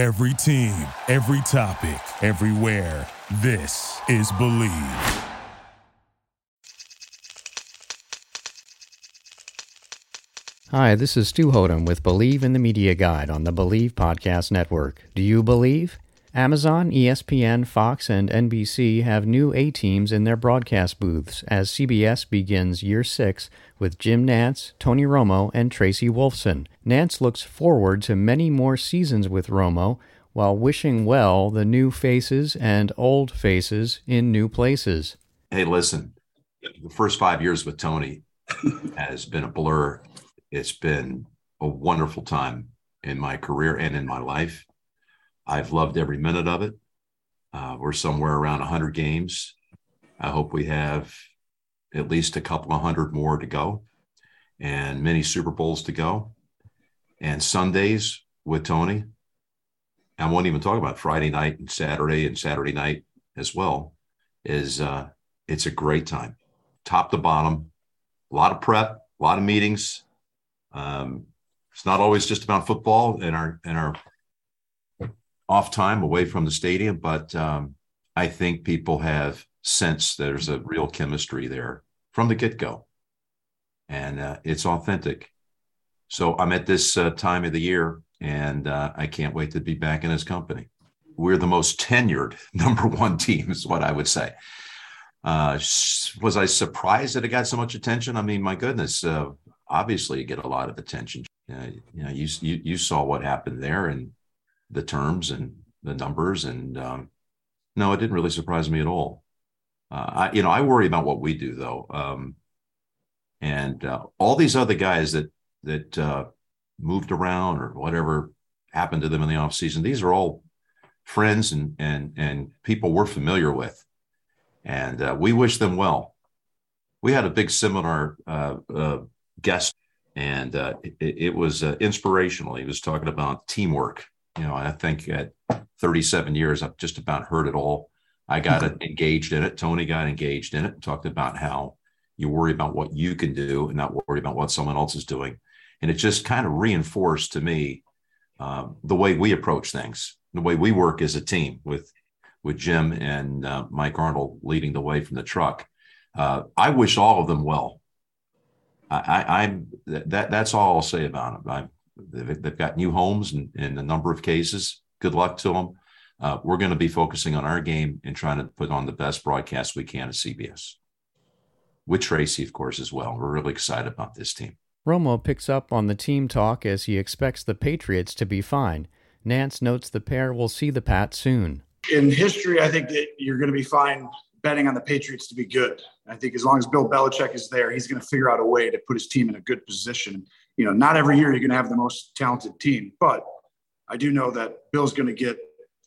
Every team, every topic, everywhere. This is Bleav. Hi, this is Stu Hothem with Bleav in the Media Guide on the Bleav Podcast Network. Do you believe? Amazon, ESPN, Fox, and NBC have new A teams in their broadcast booths as CBS begins year six with Jim Nantz, Tony Romo, and Tracy Wolfson. Nantz looks forward to many more seasons with Romo while wishing well the new faces and old faces in new places. Hey, listen, the first five years with Tony has been a blur it's been a wonderful time in my career and in my life. I've loved every minute of it. Uh, we're somewhere around 100 games. I hope we have at least a couple of hundred more to go and many Super Bowls to go. And Sundays with Tony. I won't even talk about Friday night and Saturday and Saturday night as well. Is uh, it's a great time, top to bottom, a lot of prep, a lot of meetings, um, it's not always just about football in our in our off time away from the stadium, but um, I think people have sensed there's a real chemistry there from the get go, and uh, it's authentic. So I'm at this uh, time of the year, and uh, I can't wait to be back in his company. We're the most tenured number one team, is what I would say. Uh, was I surprised that it got so much attention? I mean, my goodness, uh, obviously get a lot of attention. Uh, you know, you, you, you saw what happened there and the terms and the numbers, and um, no, it didn't really surprise me at all. Uh, I, you know, I worry about what we do though, um, and uh, all these other guys that that uh, moved around or whatever happened to them in the off season. These are all friends and and and people we're familiar with, and uh, we wish them well. We had a big seminar uh, uh, guest, and it, it, was inspirational. He was talking about teamwork. You know, I think at 37 years, I've just about heard it all. I got engaged in it. Tony got engaged in it. Talked about how you worry about what you can do and not worry about what someone else is doing. And it just kind of reinforced to me um, the way we approach things, the way we work as a team with with Jim and uh, Mike Arnold leading the way from the truck. Uh, I wish all of them well. I, am that that's all I'll say about it. I, they've, they've, got new homes in, in a number of cases. Good luck to them. Uh, we're going to be focusing on our game and trying to put on the best broadcast we can at CBS. With Tracy, of course, as well. We're really excited about this team. Romo picks up on the team talk as he expects the Patriots to be fine. Nantz notes the pair will see the Pat soon. In history, I think that you're going to be fine betting on the Patriots to be good. I think as long as Bill Belichick is there, he's going to figure out a way to put his team in a good position. You know, not every year you're going to have the most talented team, but I do know that Bill's going to get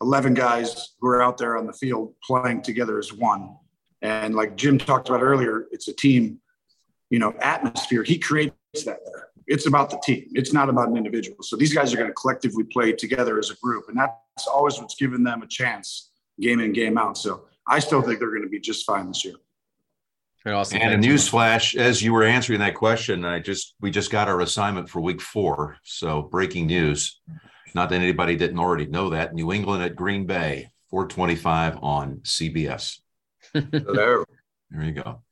11 guys who are out there on the field playing together as one. And like Jim talked about earlier, it's a team, you know, atmosphere. He creates that there. It's about the team. It's not about an individual. So these guys are going to collectively play together as a group. And that's always what's given them a chance game in, game out. So I still think they're going to be just fine this year. And a news flash, as you were answering that question, I just we just got our assignment for week four. So breaking news. Not that anybody didn't already know that. New England at Green Bay, 425 on CBS. there. there you go.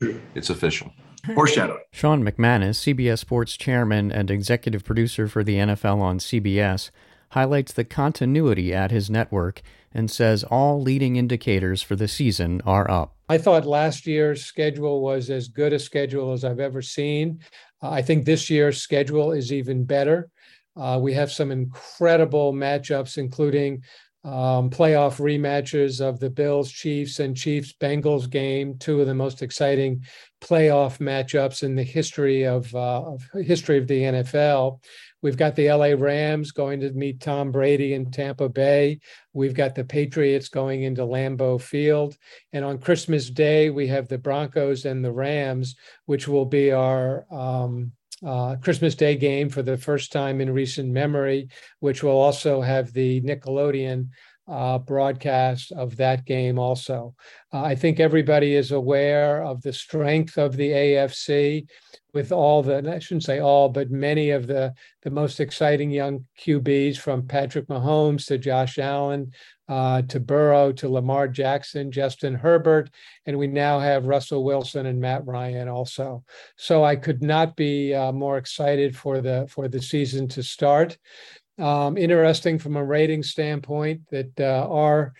It's official. Foreshadowing. Sean McManus, CBS Sports chairman and executive producer for the NFL on CBS, highlights the continuity at his network and says all leading indicators for the season are up. I thought last year's schedule was as good a schedule as I've ever seen. Uh, I think this year's schedule is even better. Uh, we have some incredible matchups, including um, playoff rematches of the Bills Chiefs and Chiefs Bengals game, two of the most exciting playoff matchups in the history of, uh, history of the NFL. We've got the LA Rams going to meet Tom Brady in Tampa Bay. We've got the Patriots going into Lambeau Field. And on Christmas Day, we have the Broncos and the Rams, which will be our um, uh, Christmas Day game for the first time in recent memory, which will also have the Nickelodeon uh, broadcast of that game also. Uh, I think everybody is aware of the strength of the AFC with all the, I shouldn't say all, but many of the, the most exciting young QBs from Patrick Mahomes to Josh Allen uh, to Burrow to Lamar Jackson, Justin Herbert, and we now have Russell Wilson and Matt Ryan also. So I could not be uh, more excited for the for the season to start. Um, interesting from a rating standpoint that uh, our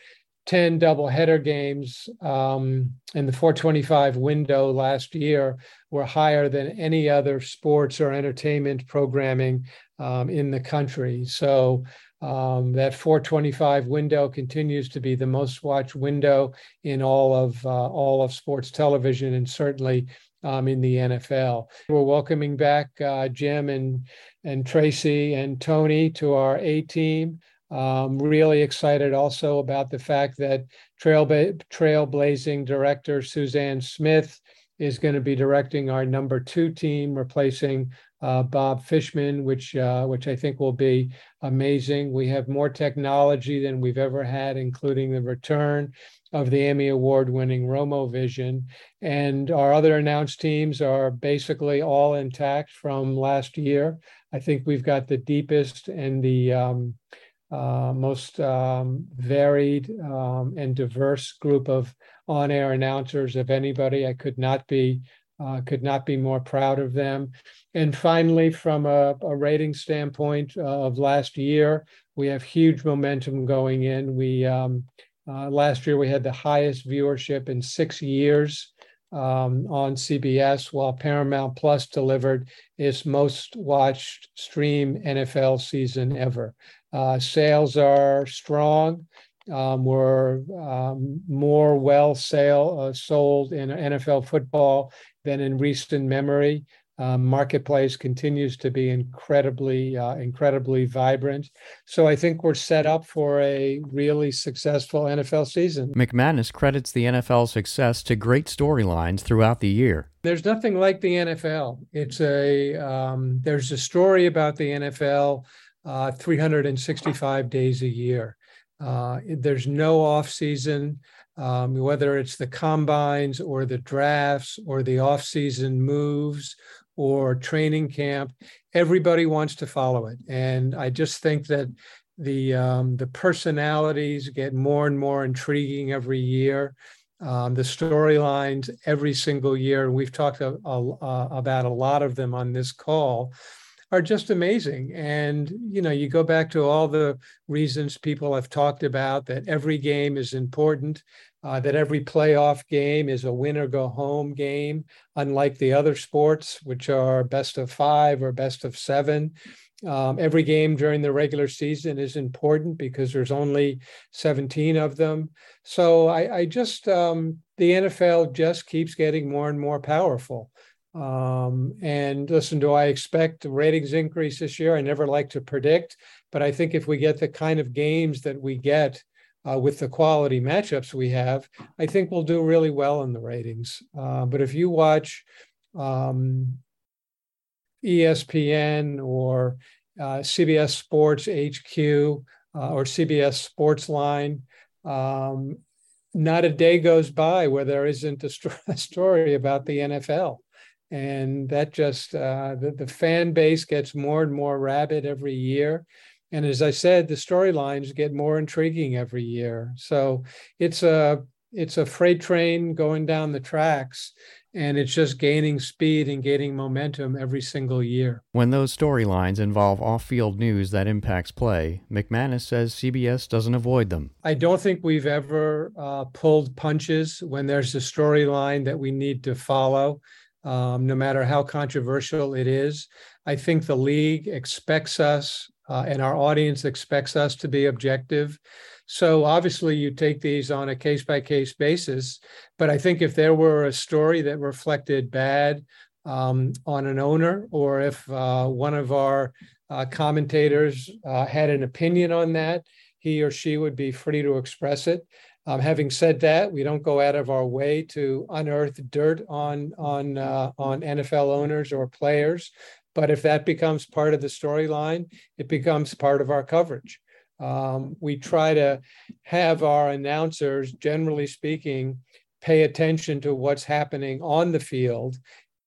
10 doubleheader games um, in the 425 window last year were higher than any other sports or entertainment programming um, in the country. So um, that 425 window continues to be the most watched window in all of uh, all of sports television and certainly um, in the NFL. We're welcoming back uh, Jim and and Tracy and Tony to our A team. Um, really excited also about the fact that trail trailblazing director Suzanne Smith is going to be directing our number two team, replacing uh, Bob Fishman, which uh, which I think will be amazing. We have more technology than we've ever had, including the return of the Emmy Award winning Romo Vision. And our other announced teams are basically all intact from last year. I think we've got the deepest and the um, uh, most um, varied um, and diverse group of on-air announcers of anybody. I could not be uh, could not be more proud of them. And finally, from a, a rating standpoint uh, of last year, we have huge momentum going in. We um, uh, last year we had the highest viewership in six years um, on CBS, while Paramount Plus delivered its most watched stream NFL season ever. Uh, sales are strong. Um, we're um, more well sale, uh, sold in NFL football than in recent memory. Um, marketplace continues to be incredibly, uh, incredibly vibrant. So I think we're set up for a really successful NFL season. McManus credits the NFL's success to great storylines throughout the year. There's nothing like the NFL. It's a um, there's a story about the NFL uh, 365 days a year. Uh, there's no off season um, whether it's the combines or the drafts or the off-season moves or training camp, everybody wants to follow it. And I just think that the um, the personalities get more and more intriguing every year. Um, the storylines every single year, we've talked a, a, uh, about a lot of them on this call are just amazing. And, you know, you go back to all the reasons people have talked about that every game is important, uh, that every playoff game is a win or go home game, unlike the other sports, which are best of five or best of seven. Um, every game during the regular season is important because there's only 17 of them. So I, I just, um, the NFL just keeps getting more and more powerful. Um, and listen, do I expect ratings increase this year? I never like to predict, but I think if we get the kind of games that we get uh, with the quality matchups we have, I think we'll do really well in the ratings. Uh, but if you watch um, ESPN or uh, CBS Sports HQ uh, or CBS Sportsline, um, not a day goes by where there isn't a story about the NFL and that just uh, the, the fan base gets more and more rabid every year and as i said the storylines get more intriguing every year so it's a it's a freight train going down the tracks and it's just gaining speed and gaining momentum every single year. When those storylines involve off field news that impacts play, McManus says CBS doesn't avoid them. I don't think we've ever uh, pulled punches when there's a storyline that we need to follow um, no matter how controversial it is. I think the league expects us uh, and our audience expects us to be objective. So obviously, you take these on a case by case basis. But I think if there were a story that reflected bad um, on an owner, or if uh, one of our uh, commentators uh, had an opinion on that, he or she would be free to express it. Um, having said that, we don't go out of our way to unearth dirt on on uh, on NFL owners or players. But if that becomes part of the storyline, it becomes part of our coverage. Um, we try to have our announcers, generally speaking, pay attention to what's happening on the field.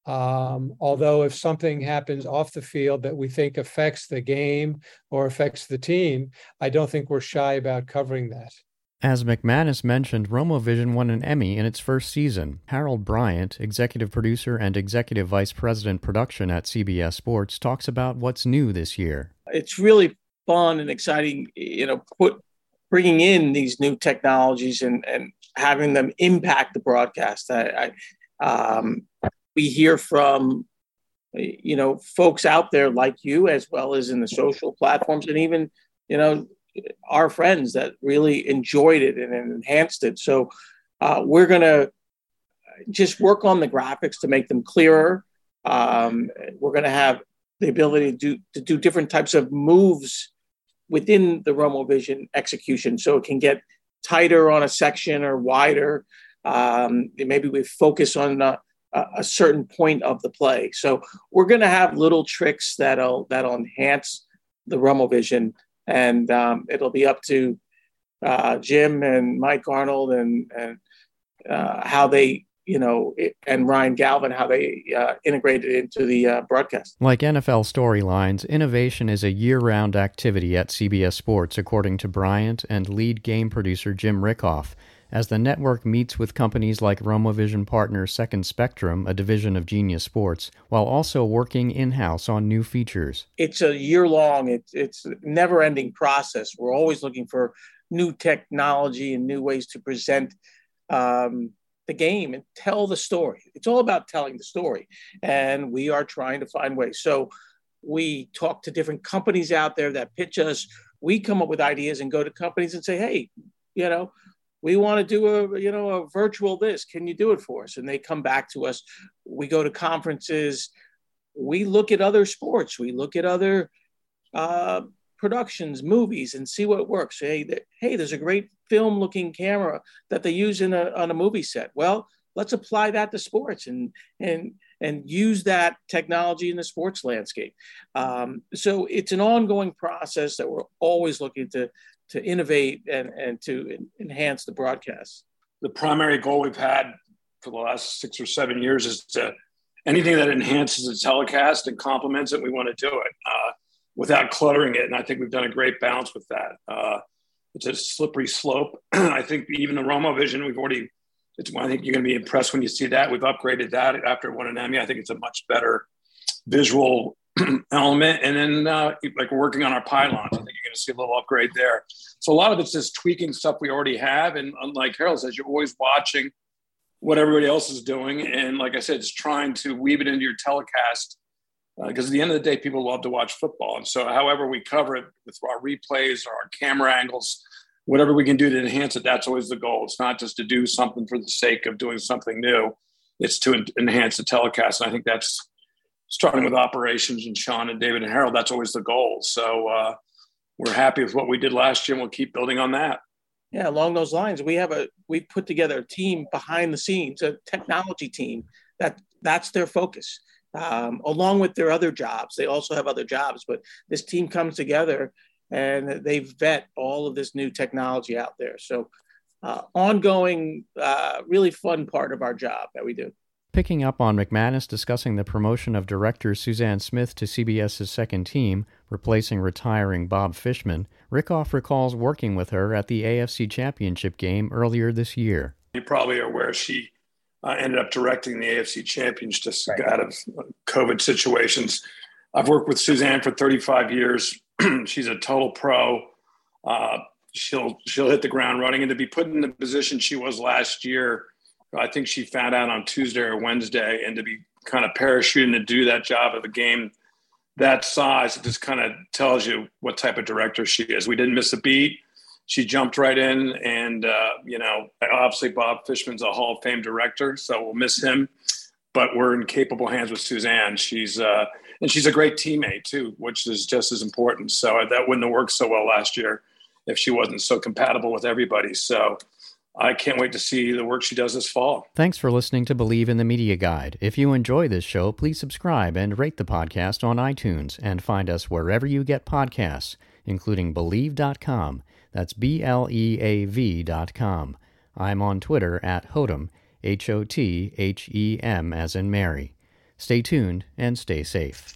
Um, although, if something happens off the field that we think affects the game or affects the team, I don't think we're shy about covering that. As McManus mentioned, RomoVision won an Emmy in its first season. Harold Bryant, executive producer and executive vice president production at CBS Sports, talks about what's new this year. It's really fun and exciting, you know, put bringing in these new technologies and and having them impact the broadcast. I, I um, we hear from you know folks out there like you as well as in the social platforms and even you know our friends that really enjoyed it and enhanced it. So uh, we're going to just work on the graphics to make them clearer. Um, we're going to have the ability to do, to do different types of moves within the Romo Vision execution, so it can get tighter on a section or wider. Um, maybe we focus on a, a certain point of the play. So we're going to have little tricks that'll that'll enhance the Romo Vision and um, it'll be up to uh, Jim and Mike Arnold and and uh, how they you know and Ryan Galvin how they uh, integrate it into the uh, broadcast. Like NFL storylines, innovation is a year-round activity at CBS Sports, according to Bryant and lead game producer Jim Rikhoff as the network meets with companies like RomoVision partner Second Spectrum, a division of Genius Sports, while also working in house on new features. It's a year long, it's, it's never ending process. We're always looking for new technology and new ways to present um, the game and tell the story. It's all about telling the story. And we are trying to find ways. So we talk to different companies out there that pitch us. We come up with ideas and go to companies and say, hey, you know, we want to do a you know a virtual this can you do it for us? And they come back to us. We go to conferences. We look at other sports. We look at other uh, productions movies and see what works. Hey hey there's a great film looking camera that they use in a, on a movie set. Well let's apply that to sports and and and use that technology in the sports landscape. Um, so it's an ongoing process that we're always looking to to innovate and, and to enhance the broadcast. The primary goal we've had for the last six or seven years is to anything that enhances the telecast and complements it, we want to do it uh, without cluttering it. And I think we've done a great balance with that. Uh, it's a slippery slope. I think even the Romo Vision, we've already, it's, I think you're going to be impressed when you see that. We've upgraded that after won an Emmy. I think it's a much better visual element. And then, uh, like, working on our pylons. Going to see a little upgrade there. So, a lot of it's just tweaking stuff we already have. And unlike Harold says, you're always watching what everybody else is doing. And like I said, it's trying to weave it into your telecast. Because uh, at the end of the day, people love to watch football. And so, however we cover it with our replays or our camera angles, whatever we can do to enhance it, that's always the goal. It's not just to do something for the sake of doing something new, it's to en- enhance the telecast. And I think that's starting with operations and Sean and David and Harold, that's always the goal. So uh, we're happy with what we did last year, and we'll keep building on that. Yeah, along those lines, we have a we put together a team behind the scenes, a technology team that that's their focus. Um, along with their other jobs, they also have other jobs, but this team comes together and they vet all of this new technology out there. So, uh, ongoing, uh, really fun part of our job that we do. Picking up on McManus discussing the promotion of director Suzanne Smith to CBS's second team, replacing retiring Bob Fishman, Rikhoff recalls working with her at the AFC Championship game earlier this year. You probably are aware she uh, ended up directing the AFC Championship right. out of COVID situations. I've worked with Suzanne for 35 years. She's a total pro. Uh, she'll she'll hit the ground running, and to be put in the position she was last year I think she found out on Tuesday or Wednesday, and to be kind of parachuting to do that job of a game that size, it just kind of tells you what type of director she is. We didn't miss a beat. She jumped right in, and uh, you know, obviously Bob Fishman's a Hall of Fame director, so we'll miss him. But we're in capable hands with Suzanne. She's uh, and she's a great teammate too, which is just as important. So that wouldn't have worked so well last year if she wasn't so compatible with everybody. So I can't wait to see the work she does this fall. Thanks for listening to Bleav in the Media Guide. If you enjoy this show, please subscribe and rate the podcast on iTunes and find us wherever you get podcasts. including Bleav.com. That's B L E A V.com. I'm on Twitter at Hothem, H O T H E M as in Mary. Stay tuned and stay safe.